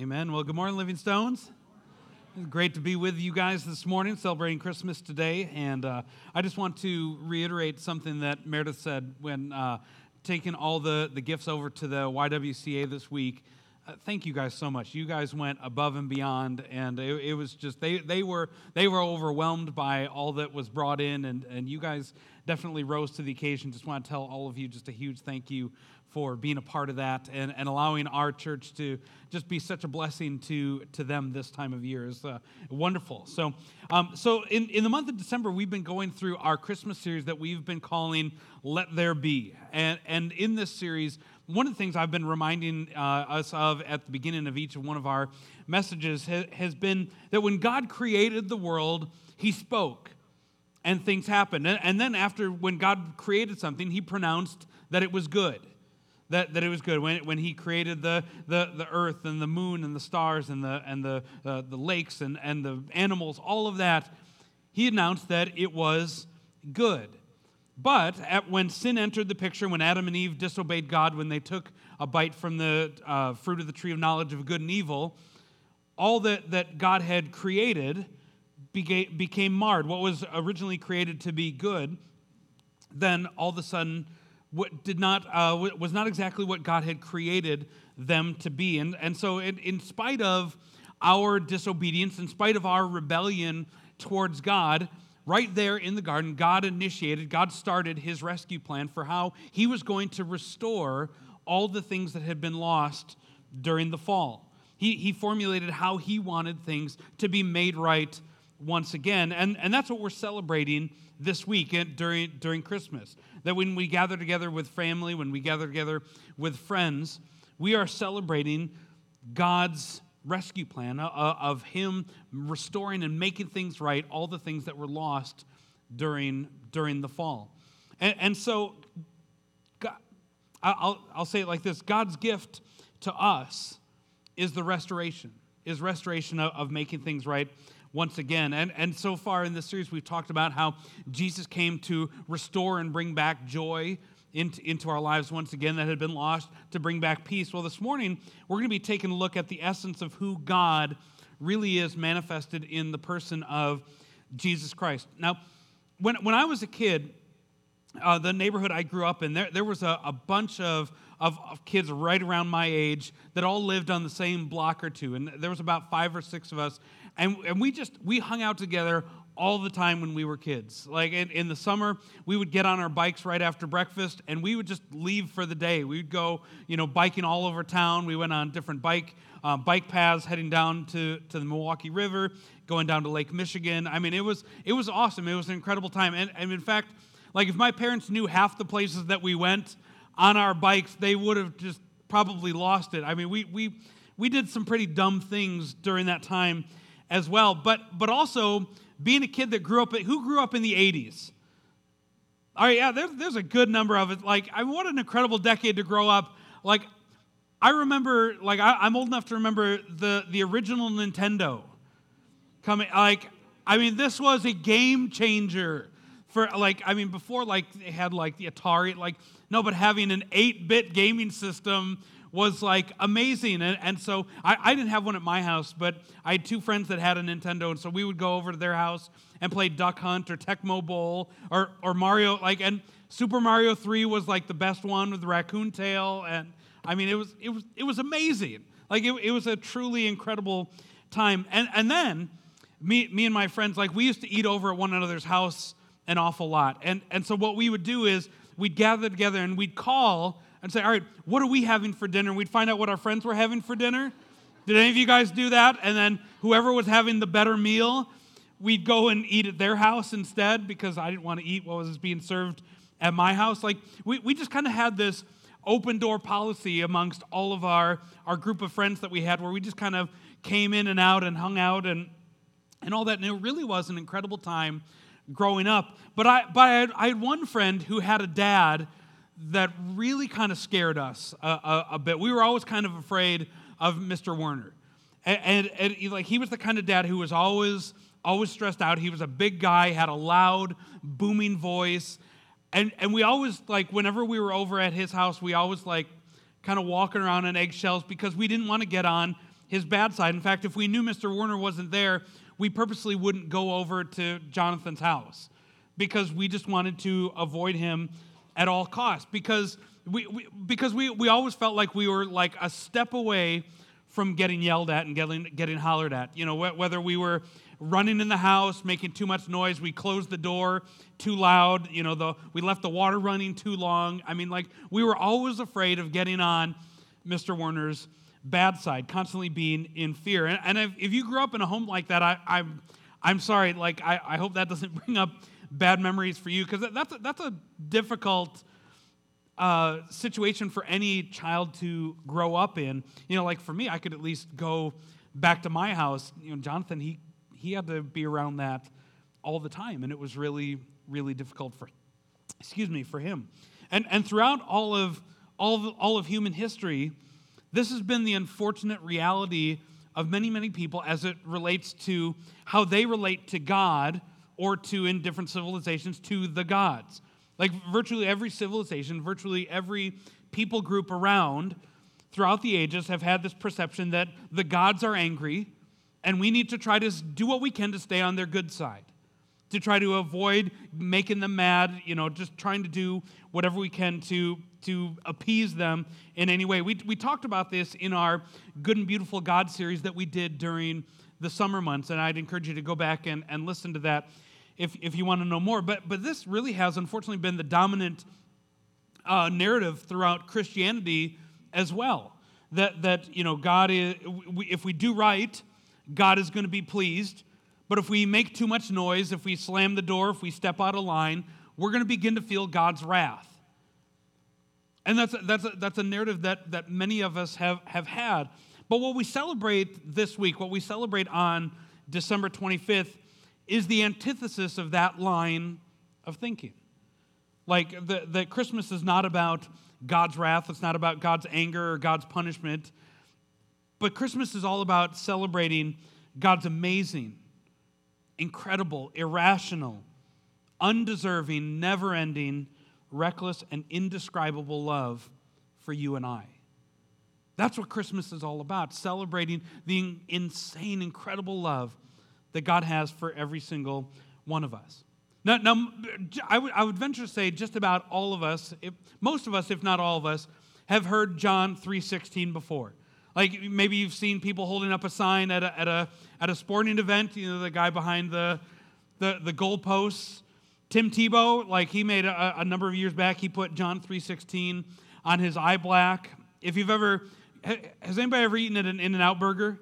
Amen. Well, good morning, Living Stones. Great to be with you guys this morning, celebrating Christmas today. And uh, I just want to reiterate something that Meredith said when uh, taking all the, the gifts over to the YWCA this week. Uh, thank you guys so much. You guys went above and beyond, and it, it, was just they they were they were overwhelmed by all that was brought in, and and you guys definitely rose to the occasion. Just want to tell all of you just a huge thank you for being a part of that and, and allowing our church to just be such a blessing to, to them this time of year is uh, wonderful. So, um, so in, in the month of December, we've been going through our Christmas series that we've been calling Let There Be. And, and in this series, one of the things I've been reminding uh, us of at the beginning of each one of our messages ha- has been that when God created the world, He spoke and things happened. And then after, when God created something, he pronounced that it was good. That, that it was good. When, when he created the, the, the earth and the moon and the stars and the, and the, uh, the lakes and, and the animals, all of that, he announced that it was good. But at, when sin entered the picture, when Adam and Eve disobeyed God, when they took a bite from the uh, fruit of the tree of knowledge of good and evil, all that, that God had created became marred. What was originally created to be good, then all of a sudden what did not uh, was not exactly what God had created them to be. And, and so, in, in spite of our disobedience, in spite of our rebellion towards God, right there in the garden, God initiated, God started his rescue plan for how he was going to restore all the things that had been lost during the fall. He, he formulated how he wanted things to be made right once again. And, and that's what we're celebrating this week during, during Christmas. That when we gather together with family, when we gather together with friends, we are celebrating God's rescue plan uh, uh, of Him restoring and making things right, all the things that were lost during, during the fall. And, and so, I'll, I'll say it like this God's gift to us is the restoration, is restoration of, of making things right once again. And, and so far in this series, we've talked about how Jesus came to restore and bring back joy into, into our lives once again that had been lost, to bring back peace. Well, this morning, we're going to be taking a look at the essence of who God really is manifested in the person of Jesus Christ. Now, when, when I was a kid, uh, the neighborhood I grew up in, there, there was a, a bunch of, of, of, kids right around my age that all lived on the same block or two. And there was about five or six of us. And, and we just, we hung out together all the time when we were kids. Like in, in, the summer, we would get on our bikes right after breakfast and we would just leave for the day. We would go, you know, biking all over town. We went on different bike uh, bike paths heading down to, to the Milwaukee River, going down to Lake Michigan. I mean, it was it was awesome. It was an incredible time. And, and in fact, like if my parents knew half the places that we went on our bikes, they would have just probably lost it. I mean, we we we did some pretty dumb things during that time as well. But but also being a kid that grew up who grew up in the 80s. All right, yeah, there's, there's a good number of it. Like, I what an incredible decade to grow up. Like, I remember, like, I, I'm old enough to remember the, the original Nintendo coming. Like, I mean, this was a game changer for, like, I mean, before, like, they had, like, the Atari, like, no, but having an 8 bit gaming system was like amazing. And, and so I, I didn't have one at my house, but I had two friends that had a Nintendo. And so we would go over to their house and play Duck Hunt or Tecmo Bowl or, or Mario. Like, and Super Mario 3 was like the best one with the raccoon tail. And I mean, it was, it was, it was amazing. Like, it, it was a truly incredible time. And, and then me, me and my friends, like, we used to eat over at one another's house an awful lot. And, and so what we would do is we'd gather together and we'd call and say, all right, what are we having for dinner? We'd find out what our friends were having for dinner. Did any of you guys do that? And then whoever was having the better meal, we'd go and eat at their house instead because I didn't want to eat what was being served at my house. Like, we, we just kind of had this open door policy amongst all of our, our group of friends that we had where we just kind of came in and out and hung out and, and all that. And it really was an incredible time growing up. But I, but I had, I had one friend who had a dad that really kind of scared us a, a, a, bit. We were always kind of afraid of Mr. Werner. And, and, and, like he was the kind of dad who was always always stressed out. He was a big guy, had a loud, booming voice. And and we always like whenever we were over at his house, we always like kind of walking around on eggshells because we didn't want to get on his bad side. In fact, if we knew Mr. Warner wasn't there, we purposely wouldn't go over to Jonathan's house because we just wanted to avoid him at all costs. Because we, we, because we, we always felt like we were like a step away from getting yelled at and getting, getting hollered at. You know, whether we were running in the house, making too much noise, we closed the door too loud, you know, the, we left the water running too long. I mean, like, we were always afraid of getting on Mr. Warner's bad side, constantly being in fear. And, and if, if, you grew up in a home like that, I, I'm, I'm sorry, like, I, I hope that doesn't bring up bad memories for you, because that's a, that's a difficult uh, situation for any child to grow up in. You know, like for me, I could at least go back to my house. You know, Jonathan, he, he had to be around that all the time, and it was really, really difficult for, excuse me, for him. And, and throughout all of, all of, all of human history, this has been the unfortunate reality of many, many people as it relates to how they relate to God or to, in different civilizations, to the gods. Like virtually every civilization, virtually every people group around throughout the ages have had this perception that the gods are angry and we need to try to do what we can to stay on their good side, to try to avoid making them mad, you know, just trying to do whatever we can to, to appease them in any way. We, we talked about this in our Good and Beautiful God series that we did during the summer months, and I'd encourage you to go back and, and listen to that if, if you want to know more. But, but this really has unfortunately been the dominant uh, narrative throughout Christianity as well. That, that you know, God is, if we do right, God is going to be pleased. But if we make too much noise, if we slam the door, if we step out of line, we're going to begin to feel God's wrath. And that's, that's, a, that's a narrative that, that many of us have, have had. But what we celebrate this week, what we celebrate on December 25th, is the antithesis of that line of thinking. Like that Christmas is not about God's wrath, it's not about God's anger or God's punishment, but Christmas is all about celebrating God's amazing, incredible, irrational, undeserving, never ending, reckless, and indescribable love for you and I. That's what Christmas is all about, celebrating the insane, incredible love that God has for every single one of us. Now, now I, would, I would venture to say just about all of us, if, most of us, if not all of us, have heard John 3.16 before. Like maybe you've seen people holding up a sign at a, at a, at a sporting event, you know, the guy behind the, the, the goalposts. Tim Tebow, like he made a, a number of years back, he put John 3.16 on his eye black. If you've ever, has anybody ever eaten at an In-N-Out burger?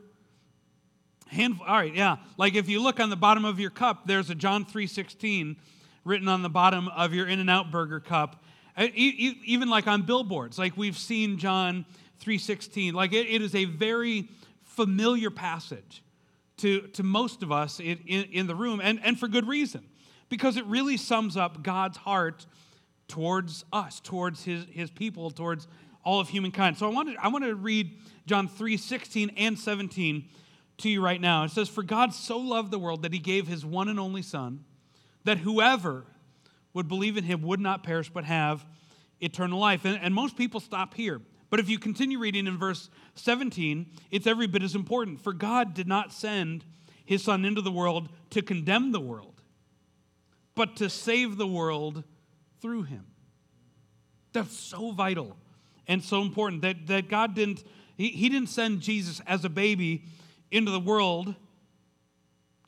Handful, all right, yeah. Like if you look on the bottom of your cup, there's a John 3:16 written on the bottom of your In-N-Out burger cup. Uh, even like on billboards, like we've seen John 3:16. Like it, it is a very familiar passage to, to most of us in, in, in the room, and, and for good reason, because it really sums up God's heart towards us, towards his, his people, towards all of humankind. So I want to, I want to read John 3:16 and 17 to you right now. It says, For God so loved the world that he gave his one and only Son, that whoever would believe in him would not perish but have eternal life. And, and most people stop here. But if you continue reading in verse 17, it's every bit as important. For God did not send his Son into the world to condemn the world, but to save the world through him. That's so vital and so important that, that God didn't, he, he didn't send Jesus as a baby into the world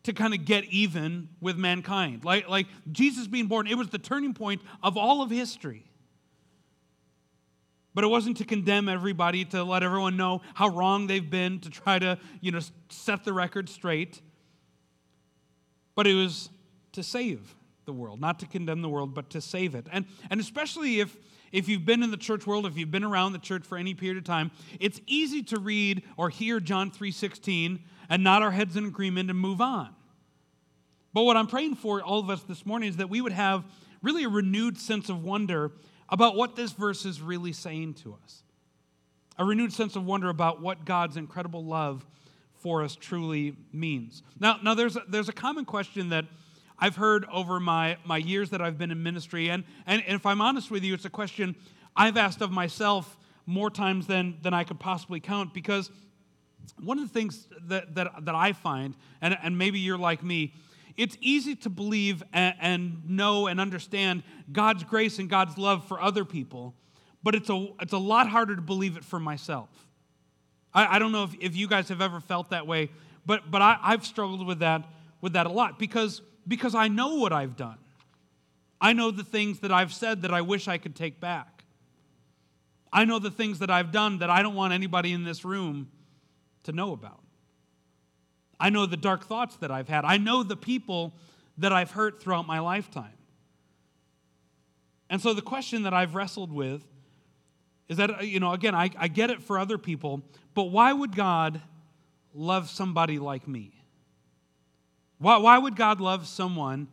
to kind of get even with mankind. Like, like Jesus being born, it was the turning point of all of history. But it wasn't to condemn everybody, to let everyone know how wrong they've been, to try to, you know, set the record straight. But it was to save the world, not to condemn the world, but to save it. And, and especially if if you've been in the church world, if you've been around the church for any period of time, it's easy to read or hear John 3:16 and nod our heads in agreement and move on. But what I'm praying for all of us this morning is that we would have really a renewed sense of wonder about what this verse is really saying to us. A renewed sense of wonder about what God's incredible love for us truly means. Now, now there's a, there's a common question that I've heard over my, my years that I've been in ministry. And, and, and if I'm honest with you, it's a question I've asked of myself more times than, than I could possibly count because one of the things that, that, that I find, and, and maybe you're like me, it's easy to believe and, and know and understand God's grace and God's love for other people, but it's a, it's a lot harder to believe it for myself. I, I don't know if, if you guys have ever felt that way, but, but I, I've struggled with that, with that a lot because, because I know what I've done. I know the things that I've said that I wish I could take back. I know the things that I've done that I don't want anybody in this room to know about. I know the dark thoughts that I've had. I know the people that I've hurt throughout my lifetime. And so the question that I've wrestled with is that, you know, again, I, I get it for other people, but why would God love somebody like me? Why, why would God love someone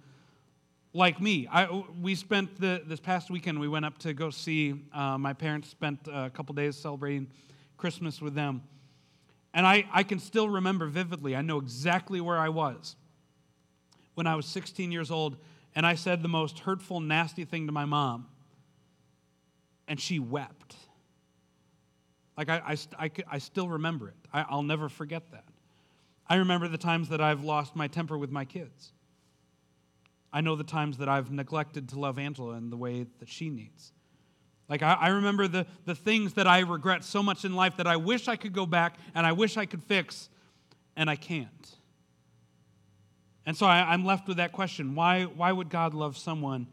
like me? I, we spent the, this past weekend, we went up to go see, uh, my parents spent a couple days celebrating Christmas with them. And I, I can still remember vividly, I know exactly where I was when I was 16 years old, and I said the most hurtful, nasty thing to my mom, and she wept. Like, I, I, I, I still remember it. I, I'll never forget that. I remember the times that I've lost my temper with my kids. I know the times that I've neglected to love Angela in the way that she needs. Like, I, I, remember the, the things that I regret so much in life that I wish I could go back and I wish I could fix, and I can't. And so I, I'm left with that question why, why would God love someone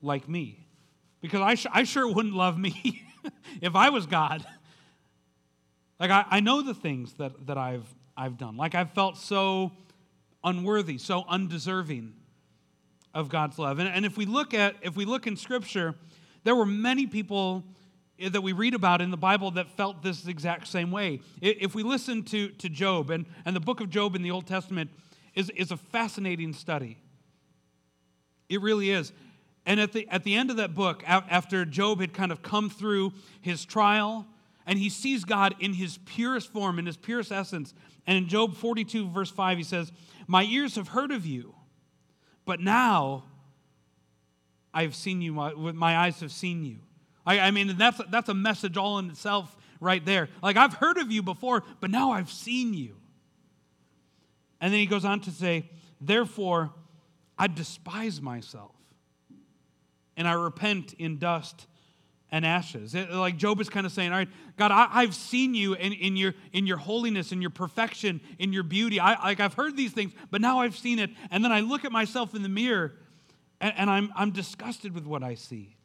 like me? Because I, sh- I sure wouldn't love me if I was God. Like, I, I know the things that, that I've, I've done. Like, I've felt so unworthy, so undeserving of God's love. And, and if we look at, if we look in Scripture, there were many people that we read about in the Bible that felt this exact same way. If we listen to, to Job, and, and the book of Job in the Old Testament is, is a fascinating study. It really is. And at the, at the end of that book, after Job had kind of come through his trial, and he sees God in his purest form, in his purest essence. And in Job 42, verse 5, he says, My ears have heard of you, but now I've seen you, my, my eyes have seen you. I, I mean, that's, that's a message all in itself right there. Like, I've heard of you before, but now I've seen you. And then he goes on to say, Therefore, I despise myself, and I repent in dust and ashes. It, like Job is kind of saying, All right, God, I, have seen you in, in, your, in your holiness, in your perfection, in your beauty. I, like, I've heard these things, but now I've seen it. And then I look at myself in the mirror and, and I'm, I'm disgusted with what I see.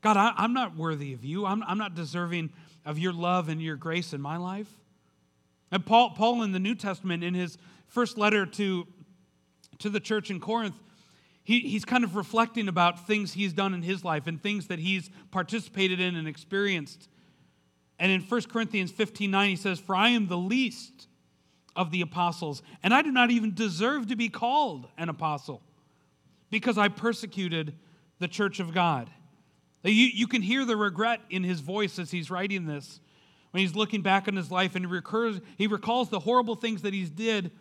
God, I, am not worthy of you. I'm, I'm not deserving of your love and your grace in my life. And Paul, Paul in the New Testament, in his first letter to, to the church in Corinth, he, he's kind of reflecting about things he's done in his life and things that he's participated in and experienced. And in 1 Corinthians 15 9, he says, For I am the least of the apostles, and I do not even deserve to be called an apostle because I persecuted the church of God. You, you can hear the regret in his voice as he's writing this when he's looking back on his life and he recurs, he recalls the horrible things that he's did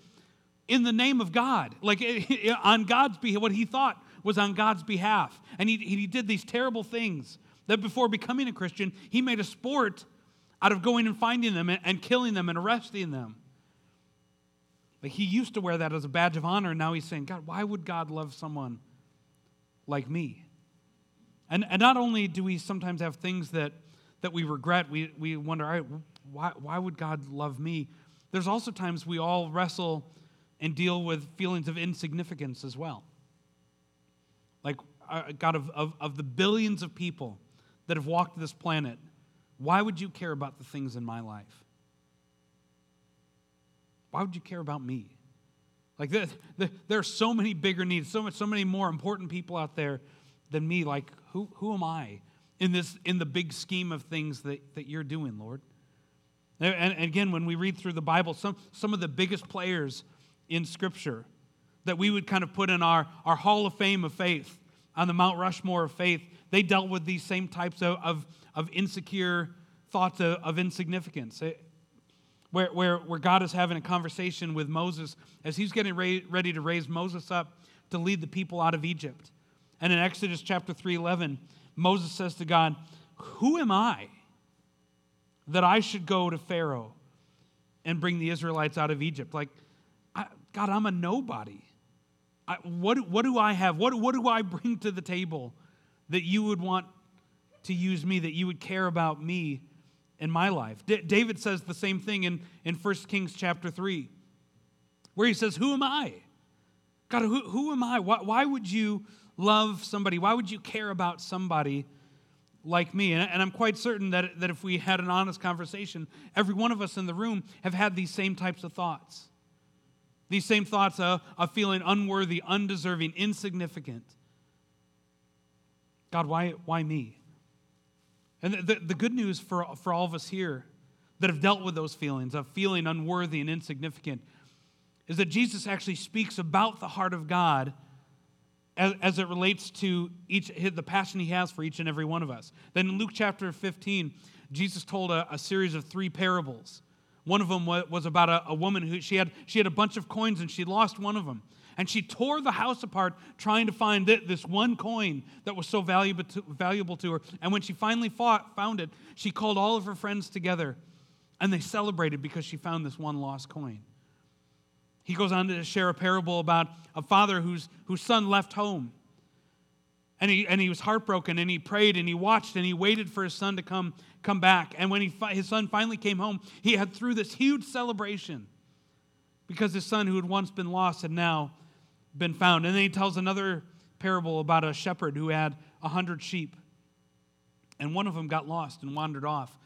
in the name of God, like on God's behalf, what he thought was on God's behalf. And he, he did these terrible things that before becoming a Christian, he made a sport out of going and finding them and, killing them and arresting them. Like he used to wear that as a badge of honor, and now he's saying, God, why would God love someone like me? And, and not only do we sometimes have things that, that we regret, we, we wonder, why, why would God love me? There's also times we all wrestle and deal with feelings of insignificance as well. Like, uh, God, of, of, of the billions of people that have walked this planet, why would you care about the things in my life? Why would you care about me? Like, the, the, there are so many bigger needs, so, much, so many more important people out there than me. Like, who, who am I in, this, in the big scheme of things that, that you're doing, Lord? And, and again, when we read through the Bible, some, some of the biggest players in Scripture that we would kind of put in our, our Hall of Fame of faith, on the Mount Rushmore of faith, they dealt with these same types of, of, of insecure thoughts of, of insignificance. It, where, where, where God is having a conversation with Moses as he's getting ready to raise Moses up to lead the people out of Egypt. And in Exodus chapter 3:11, Moses says to God, "Who am I that I should go to Pharaoh and bring the Israelites out of Egypt. Like, God, I'm a nobody. I, what, what do I have? What, what do I bring to the table that you would want to use me, that you would care about me in my life? D- David says the same thing in, in 1 Kings chapter 3, where he says, Who am I? God, who, who am I? Why, why would you love somebody? Why would you care about somebody like me? And, and I'm quite certain that, that if we had an honest conversation, every one of us in the room have had these same types of thoughts. These same thoughts of, of feeling unworthy, undeserving, insignificant. God, why, why me? And the, the, the good news for, for all of us here that have dealt with those feelings of feeling unworthy and insignificant is that Jesus actually speaks about the heart of God as, as, it relates to each the passion he has for each and every one of us. Then in Luke chapter 15, Jesus told a, a series of three parables one of them was about a, a woman who she had, she had a bunch of coins and she lost one of them. And she tore the house apart trying to find this one coin that was so valuable to, valuable to her. And when she finally fought, found it, she called all of her friends together and they celebrated because she found this one lost coin. He goes on to share a parable about a father whose, whose son left home. And he, and he was heartbroken and he prayed and he watched and he waited for his son to come come back. And when he, his son finally came home, he had threw this huge celebration because his son, who had once been lost, had now been found. And then he tells another parable about a shepherd who had a hundred sheep, and one of them got lost and wandered off.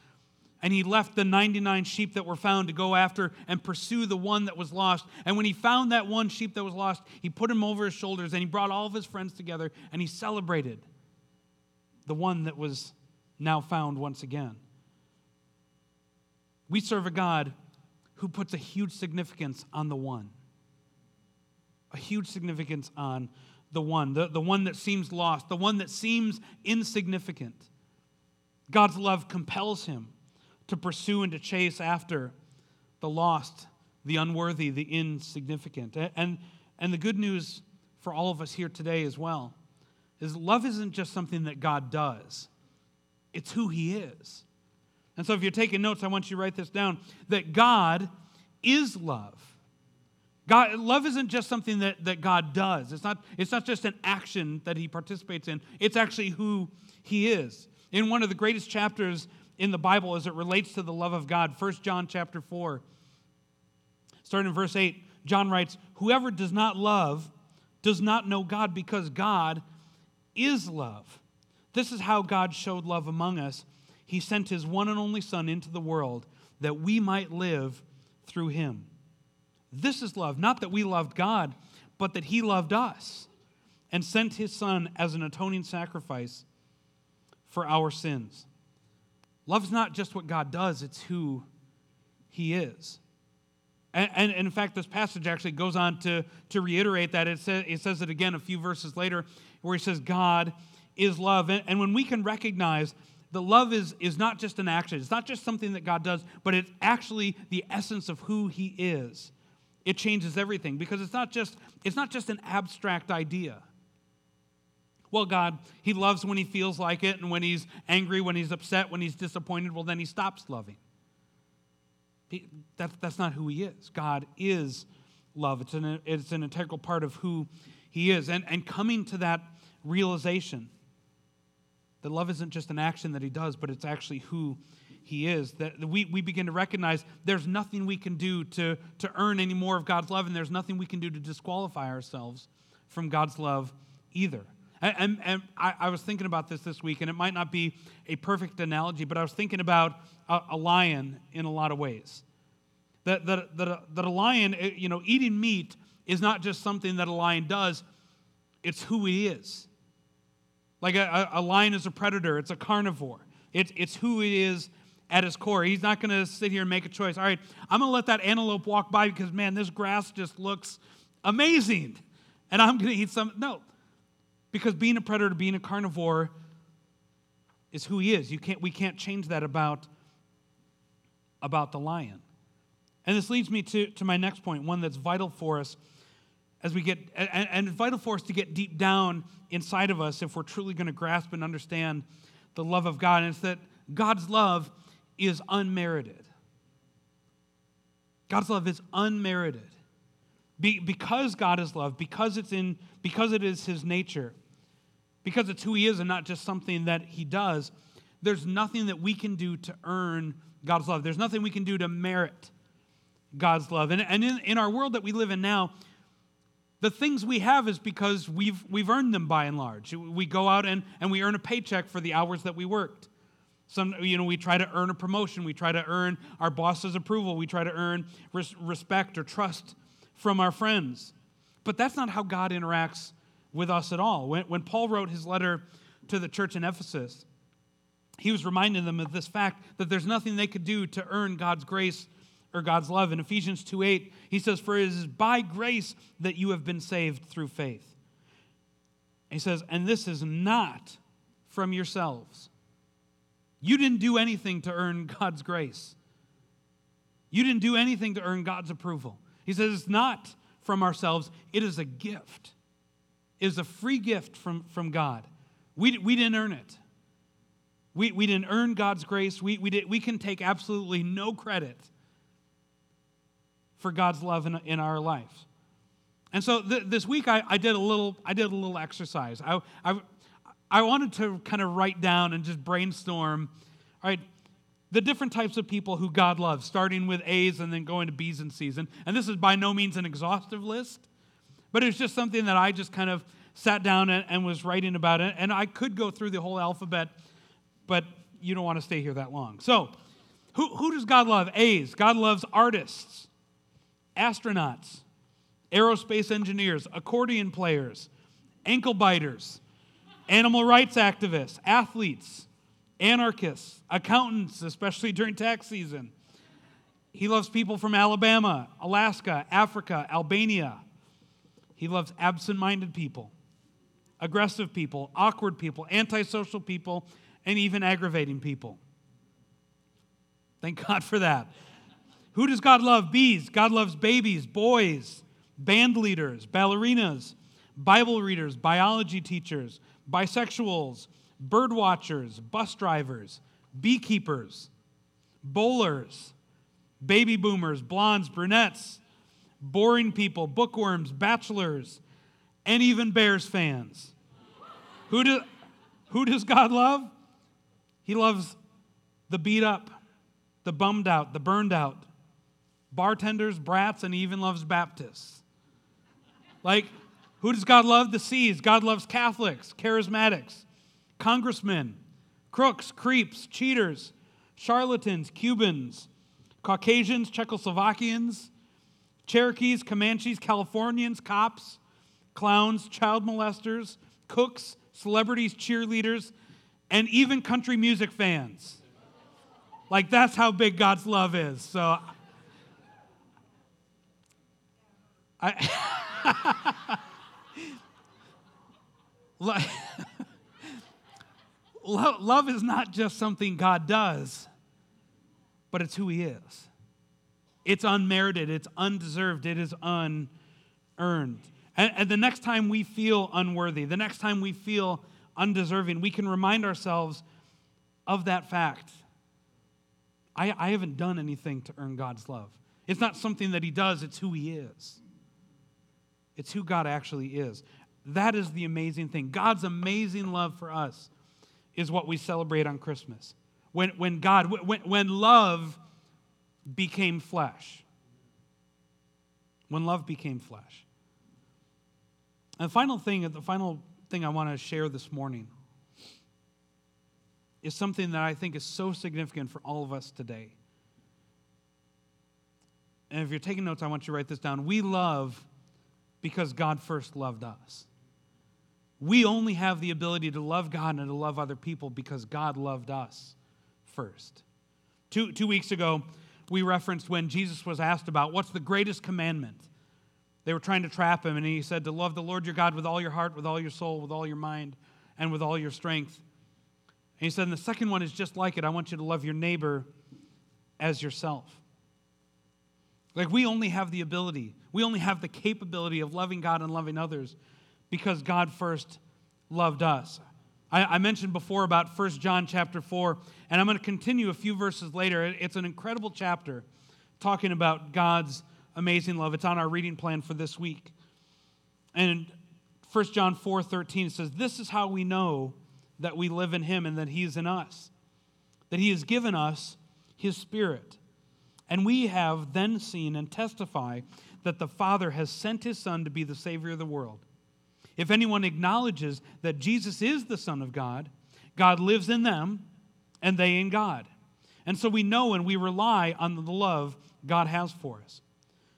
And he left the 99 sheep that were found to go after and pursue the one that was lost. And when he found that one sheep that was lost, he put him over his shoulders and he brought all of his friends together and he celebrated the one that was now found once again. We serve a God who puts a huge significance on the one. A huge significance on the one, the, the one that seems lost, the one that seems insignificant. God's love compels him to pursue and to chase after the lost, the unworthy, the insignificant. And, and the good news for all of us here today as well is love isn't just something that God does it's who He is. And so, if you're taking notes, I want you to write this down that God is love. God, love isn't just something that, that God does. It's not, it's not just an action that he participates in. It's actually who he is. In one of the greatest chapters in the Bible as it relates to the love of God, 1 John chapter 4, starting in verse 8, John writes, Whoever does not love does not know God because God is love. This is how God showed love among us. He sent his one and only Son into the world that we might live through him. This is love, not that we loved God, but that he loved us and sent his Son as an atoning sacrifice for our sins. Love is not just what God does, it's who he is. And, and, and, in fact, this passage actually goes on to, to reiterate that. It, say, it says it again a few verses later, where he says, God is love. And, and when we can recognize that love is, is not just an action, it's not just something that God does, but it's actually the essence of who He is, it changes everything because it's not just, it's not just an abstract idea. Well, God, He loves when He feels like it, and when He's angry, when He's upset, when He's disappointed, well, then He stops loving. He, that, that's not who He is. God is love, it's an, it's an integral part of who He is. And, and coming to that realization that love isn't just an action that he does, but it's actually who he is. That we, we begin to recognize there's nothing we can do to, to earn any more of God's love, and there's nothing we can do to disqualify ourselves from God's love either. And, and, I, I, was thinking about this this week, and it might not be a perfect analogy, but I was thinking about a, a lion in a lot of ways. That, that, that, a, that a lion, eh, you know, eating meat is not just something that a lion does, it's who he is. Like a, a lion is a predator, it's a carnivore, it's, it's who it is at his core. He's not going to sit here and make a choice. All right, I'm going to let that antelope walk by because, man, this grass just looks amazing. And I'm going to eat some. No. Because being a predator, being a carnivore is who he is. You can't, we can't change that about, about the lion. And this leads me to, to my next point, one that's vital for us as we get, and, and vital for us to get deep down inside of us if we're truly going to grasp and understand the love of God. And it's that God's love is unmerited. God's love is unmerited. Be, because God is love, because it's in, because it is His nature, because it's who He is and not just something that He does, there's nothing that we can do to earn God's love. There's nothing we can do to merit God's love. And, and in, in our world that we live in now, the things we have is because we've, we've earned them by and large. We go out and, and we earn a paycheck for the hours that we worked. Some, you know, we try to earn a promotion. We try to earn our boss's approval. We try to earn res- respect or trust from our friends. But that's not how God interacts with us at all. When, when Paul wrote his letter to the church in Ephesus, he was reminding them of this fact that there's nothing they could do to earn God's grace or God's love. In Ephesians 2 8, he says, For it is by grace that you have been saved through faith. He says, And this is not from yourselves. You didn't do anything to earn God's grace. You didn't do anything to earn God's approval. He says it's not from ourselves, it is a gift. Is a free gift from, from God. We, we didn't earn it. We, we didn't earn God's grace. We, we, did, we can take absolutely no credit for God's love in, in our lives. And so th- this week I, I, did a little, I did a little exercise. I, I, I wanted to kind of write down and just brainstorm, all right, the different types of people who God loves, starting with A's and then going to B's and C's. And, and this is by no means an exhaustive list, but it's just something that I just kind of sat down and, and was writing about it. And I could go through the whole alphabet, but you don't want to stay here that long. So, who, who does God love? A's. God loves artists, astronauts, aerospace engineers, accordion players, ankle biters, animal rights activists, athletes, anarchists, accountants, especially during tax season. He loves people from Alabama, Alaska, Africa, Albania. He loves absent minded people, aggressive people, awkward people, antisocial people, and even aggravating people. Thank God for that. Who does God love? B's. God loves babies, boys, band leaders, ballerinas, Bible readers, biology teachers, bisexuals, bird watchers, bus drivers, beekeepers, bowlers, baby boomers, blondes, brunettes, boring people, bookworms, bachelors, and even Bears fans. Who, do, who does God love? He loves the beat up, the bummed out, the burned out, bartenders, brats, and he even loves Baptists. Like, who does God love? The C's. God loves Catholics, charismatics, congressmen, crooks, creeps, cheaters, charlatans, Cubans, Caucasians, Czechoslovakians, Cherokees, Comanches, Californians, cops, clowns, child molesters, cooks, celebrities, cheerleaders, and even country music fans. Like, that's how big God's love is. So, I. Love is not just something God does, but it's who He is. It's unmerited, it's undeserved, it is unearned. And, and, the next time we feel unworthy, the next time we feel undeserving, we can remind ourselves of that fact. I, I haven't done anything to earn God's love. It's not something that He does, it's who He is. It's who God actually is. That is the amazing thing. God's amazing love for us is what we celebrate on Christmas. When, when God, when, when love became flesh. When love became flesh. And the final thing, the final thing I want to share this morning is something that I think is so significant for all of us today. And if you're taking notes, I want you to write this down. We love because God first loved us. We only have the ability to love God and to love other people because God loved us first. Two, two weeks ago, we referenced when Jesus was asked about what's the greatest commandment. They were trying to trap him, and he said to love the Lord your God with all your heart, with all your soul, with all your mind, and with all your strength. And he said, and the second one is just like it. I want you to love your neighbor as yourself. Like we only have the ability, we only have the capability of loving God and loving others because God first loved us. I, I mentioned before about 1 John chapter 4, and I'm going to continue a few verses later. It's an incredible chapter. talking about God's amazing love. It's on our reading plan for this week. And 1 John 4 13 says, This is how we know that we live in him and that he is in us, that he has given us his spirit. And we have then seen and testify that the Father has sent his Son to be the Savior of the world. If anyone acknowledges that Jesus is the Son of God, God lives in them and they in God. And so we know and we rely on the love God has for us.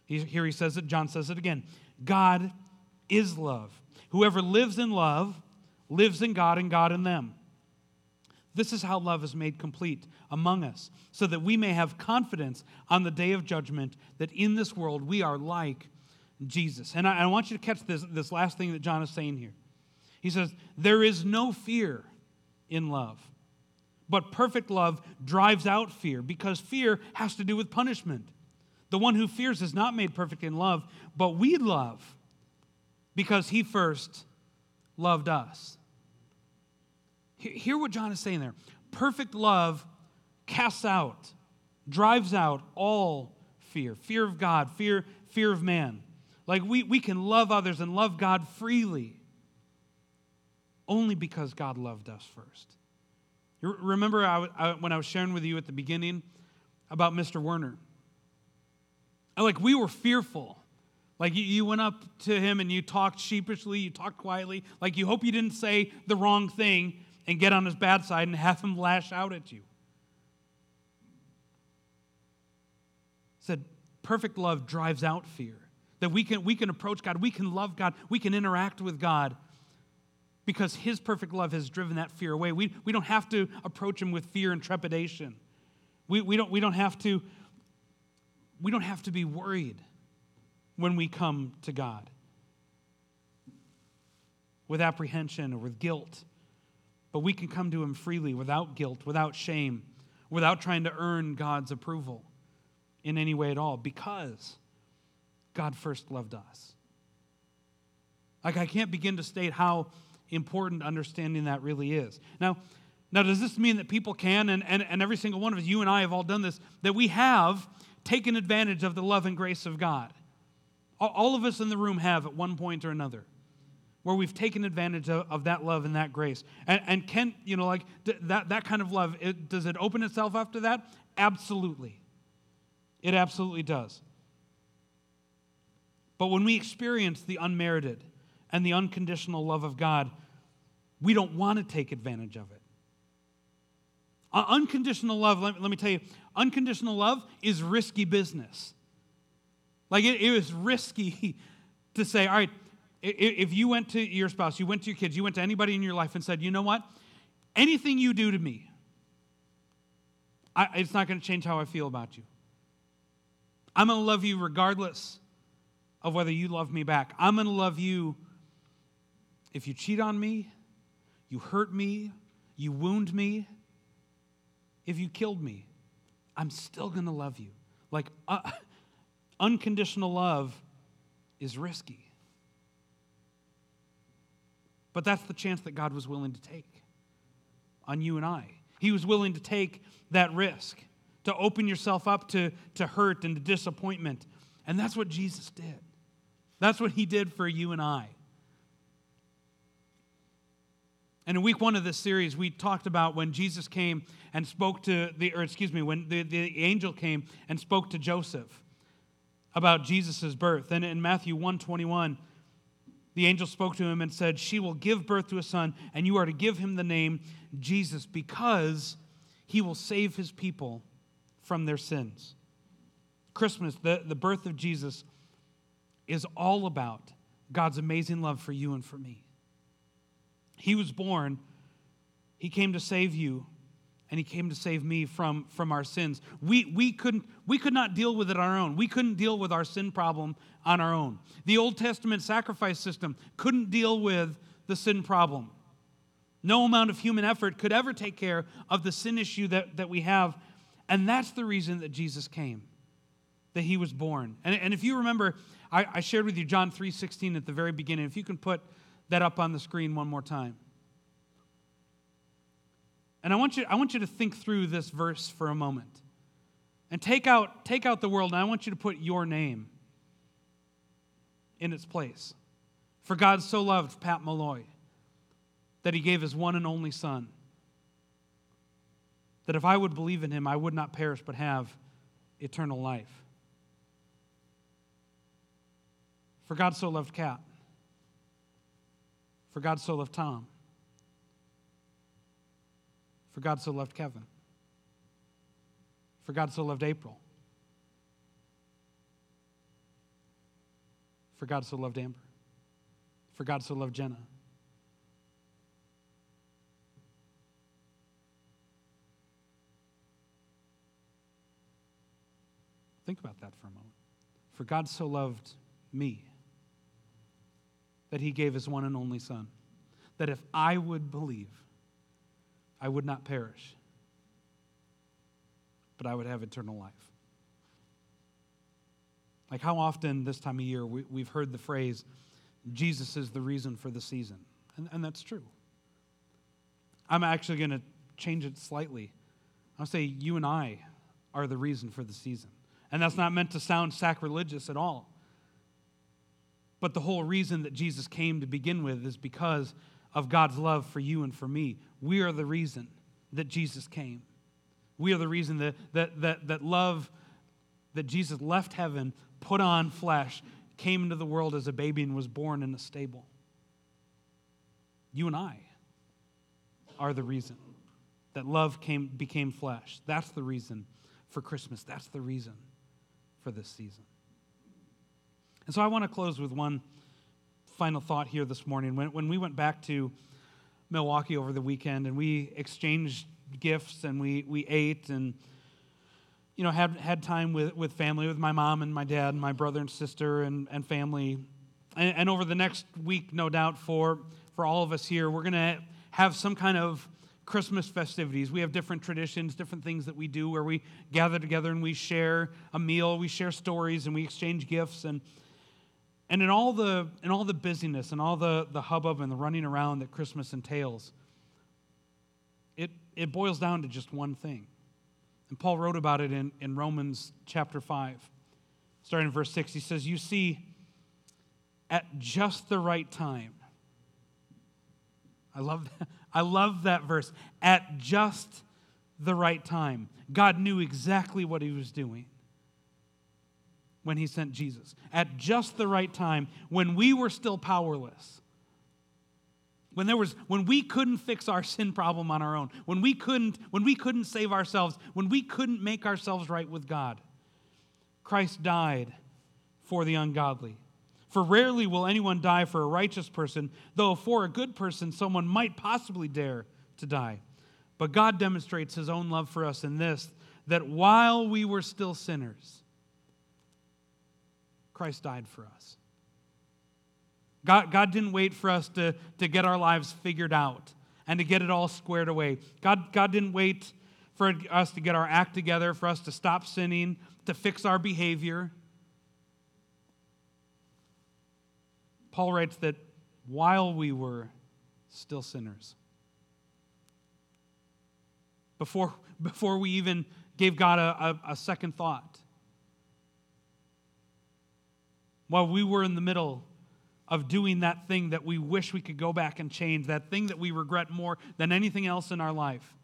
Here he says it, John says it again God is love. Whoever lives in love lives in God and God in them. This is how love is made complete among us, so that we may have confidence on the day of judgment that in this world we are like Jesus. And I, I want you to catch this, this last thing that John is saying here. He says, There is no fear in love, but perfect love drives out fear because fear has to do with punishment. The one who fears is not made perfect in love, but we love because he first loved us. Hear what John is saying there. Perfect love casts out, drives out all fear fear of God, fear, fear of man. Like we, we can love others and love God freely only because God loved us first. You remember I, I, when I was sharing with you at the beginning about Mr. Werner? Like we were fearful. Like you, you went up to him and you talked sheepishly, you talked quietly, like you hope you didn't say the wrong thing and get on his bad side and have him lash out at you. Said, perfect love drives out fear. That we can, we can approach God, we can love God, we can interact with God because His perfect love has driven that fear away. We, we don't have to approach Him with fear and trepidation. We, we, don't, we, don't have to, we don't have to be worried when we come to God with apprehension or with guilt. But we can come to Him freely without guilt, without shame, without trying to earn God's approval in any way at all because God first loved us. Like, I can't begin to state how important understanding that really is. Now, now does this mean that people can, and, and, and every single one of us, you and I have all done this, that we have taken advantage of the love and grace of God? All, of us in the room have at one point or another where we've taken advantage of, of that love and that grace. And, and can, you know, like that, that kind of love, it, does it open itself up to that? Absolutely. It absolutely does. But when we experience the unmerited and the unconditional love of God, we don't want to take advantage of it. Uh, unconditional love, let, me tell you, unconditional love is risky business. Like it, it was risky to say, all right, if you went to your spouse, you went to your kids, you went to anybody in your life and said, you know what? Anything you do to me, I, it's not going to change how I feel about you. I'm going to love you regardless of whether you love me back. I'm going to love you if you cheat on me, you hurt me, you wound me, if you killed me. I'm still going to love you. Like, uh, unconditional love is risky. But that's the chance that God was willing to take on you and I. He was willing to take that risk, to open yourself up to, to hurt and to disappointment. And that's what Jesus did. That's what he did for you and I. And in week one of this series, we talked about when Jesus came and spoke to the, or excuse me, when the, the angel came and spoke to Joseph about Jesus' birth. And in Matthew 121, the angel spoke to him and said, She will give birth to a son, and you are to give him the name Jesus because he will save his people from their sins. Christmas, the, the birth of Jesus, is all about God's amazing love for you and for me. He was born, he came to save you and he came to save me from, from our sins. We, we, couldn't, we could not deal with it on our own. We couldn't deal with our sin problem on our own. The Old Testament sacrifice system couldn't deal with the sin problem. No amount of human effort could ever take care of the sin issue that, that we have. And that's the reason that Jesus came, that he was born. And, and if you remember, I, I shared with you John 3.16 at the very beginning. If you can put that up on the screen one more time. And I want you, I want you to think through this verse for a moment. And take out, take out the world, and I want you to put your name in its place. For God so loved Pat Malloy that he gave his one and only Son, that if I would believe in him, I would not perish but have eternal life. For God so loved Kat. For God so loved Tom. For God so loved Kevin. For God so loved April. For God so loved Amber. For God so loved Jenna. Think about that for a moment. For God so loved me that he gave his one and only Son, that if I would believe, I would not perish, but I would have eternal life. Like, how often this time of year we, have heard the phrase, Jesus is the reason for the season. And, and that's true. I'm actually going to change it slightly. I'll say, you and I are the reason for the season. And that's not meant to sound sacrilegious at all. But the whole reason that Jesus came to begin with is because of God's love for you and for me. We are the reason that Jesus came. We are the reason that, that, that, that love, that Jesus left heaven, put on flesh, came into the world as a baby, and was born in a stable. You and I are the reason that love came, became flesh. That's the reason for Christmas. That's the reason for this season. And so I want to close with one final thought here this morning. When, when we went back to Milwaukee over the weekend and we exchanged gifts and we, we ate and you know had, had time with, with family with my mom and my dad and my brother and sister and, and family. And, and over the next week no doubt for for all of us here we're going to have some kind of christmas festivities. We have different traditions different things that we do where we gather together and we share a meal we share stories and we exchange gifts. And and in all the, in all the busyness and all the, the hubbub and the running around that Christmas entails, it, it boils down to just one thing. And Paul wrote about it in, in Romans chapter 5, starting in verse 6. He says, You see, at just the right time, I love that, I love that verse. At just the right time, God knew exactly what he was doing when he sent Jesus at just the right time when we were still powerless. When there was when we couldn't fix our sin problem on our own, when we couldn't when we couldn't save ourselves, when we couldn't make ourselves right with God. Christ died for the ungodly. For rarely will anyone die for a righteous person, though for a good person someone might possibly dare to die. But God demonstrates his own love for us in this that while we were still sinners, Christ died for us. God, God didn't wait for us to, to get our lives figured out and to get it all squared away. God, God didn't wait for us to get our act together, for us to stop sinning, to fix our behavior. Paul writes that while we were still sinners, before, before we even gave God a, a, a second thought, while we were in the middle of doing that thing that we wish we could go back and change, that thing that we regret more than anything else in our life.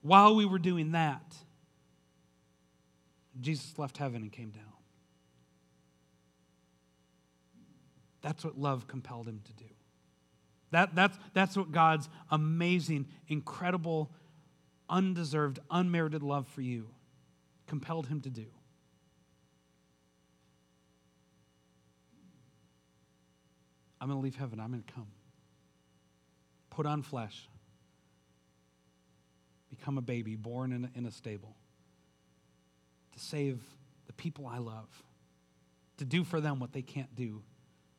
While we were doing that, Jesus left heaven and came down. That's what love compelled him to do. That, that's, that's what God's amazing, incredible, undeserved, unmerited love for you compelled him to do. I'm going to leave heaven. I'm going to come. Put on flesh. Become a baby born in a, in a stable. To save the people I love. To do for them what they can't do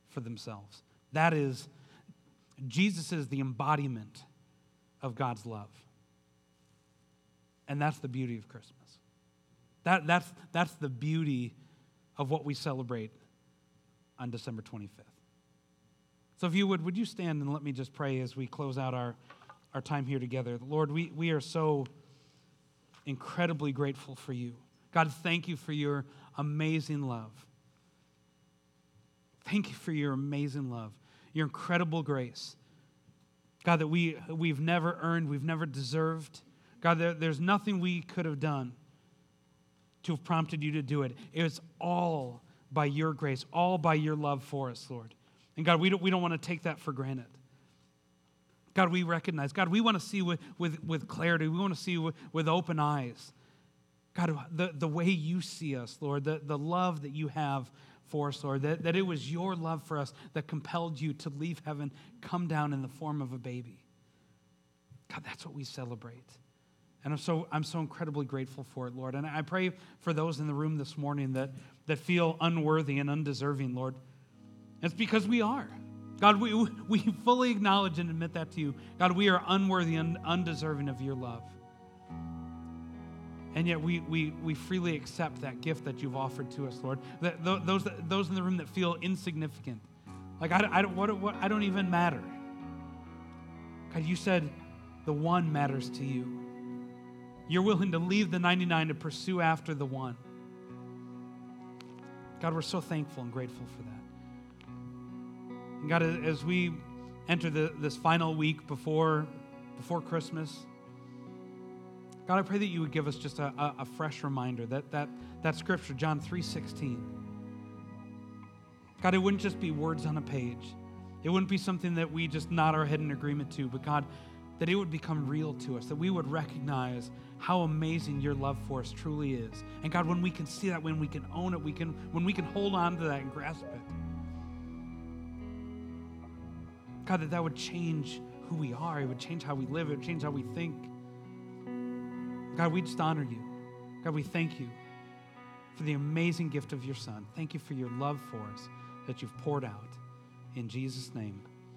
for themselves. That is, Jesus is the embodiment of God's love. And that's the beauty of Christmas. That, that's, that's the beauty of what we celebrate on December 25th. So, if you would, would you stand and let me just pray as we close out our, our time here together? Lord, we, we are so incredibly grateful for you. God, thank you for your amazing love. Thank you for your amazing love, your incredible grace. God, that we, we've never earned, we've never deserved. God, there, there's nothing we could have done to have prompted you to do it. It was all by your grace, all by your love for us, Lord. And God, we don't, we don't want to take that for granted. God, we recognize. God, we want to see with, with, with clarity. We want to see with, with open eyes. God, the, the way you see us, Lord, the, the love that you have for us, Lord, that, that it was your love for us that compelled you to leave heaven, come down in the form of a baby. God, that's what we celebrate. And I'm so, I'm so incredibly grateful for it, Lord. And I pray for those in the room this morning that, that feel unworthy and undeserving, Lord. It's because we are. God, we, we fully acknowledge and admit that to you. God, we are unworthy and undeserving of your love. And yet we, we, we freely accept that gift that you've offered to us, Lord. That, those, those in the room that feel insignificant, like I, I, don't, what, what, I don't even matter. God, you said the one matters to you. You're willing to leave the 99 to pursue after the one. God, we're so thankful and grateful for that. God, as we enter the, this final week before, before Christmas, God, I pray that you would give us just a, a, a fresh reminder that, that that scripture, John 3.16, God, it wouldn't just be words on a page. It wouldn't be something that we just nod our head in agreement to, but God, that it would become real to us, that we would recognize how amazing your love for us truly is. And God, when we can see that, when we can own it, we can, when we can hold on to that and grasp it, God, that that would change who we are. It would change how we live. It would change how we think. God, we just honor you. God, we thank you for the amazing gift of your Son. Thank you for your love for us that you've poured out. In Jesus' name.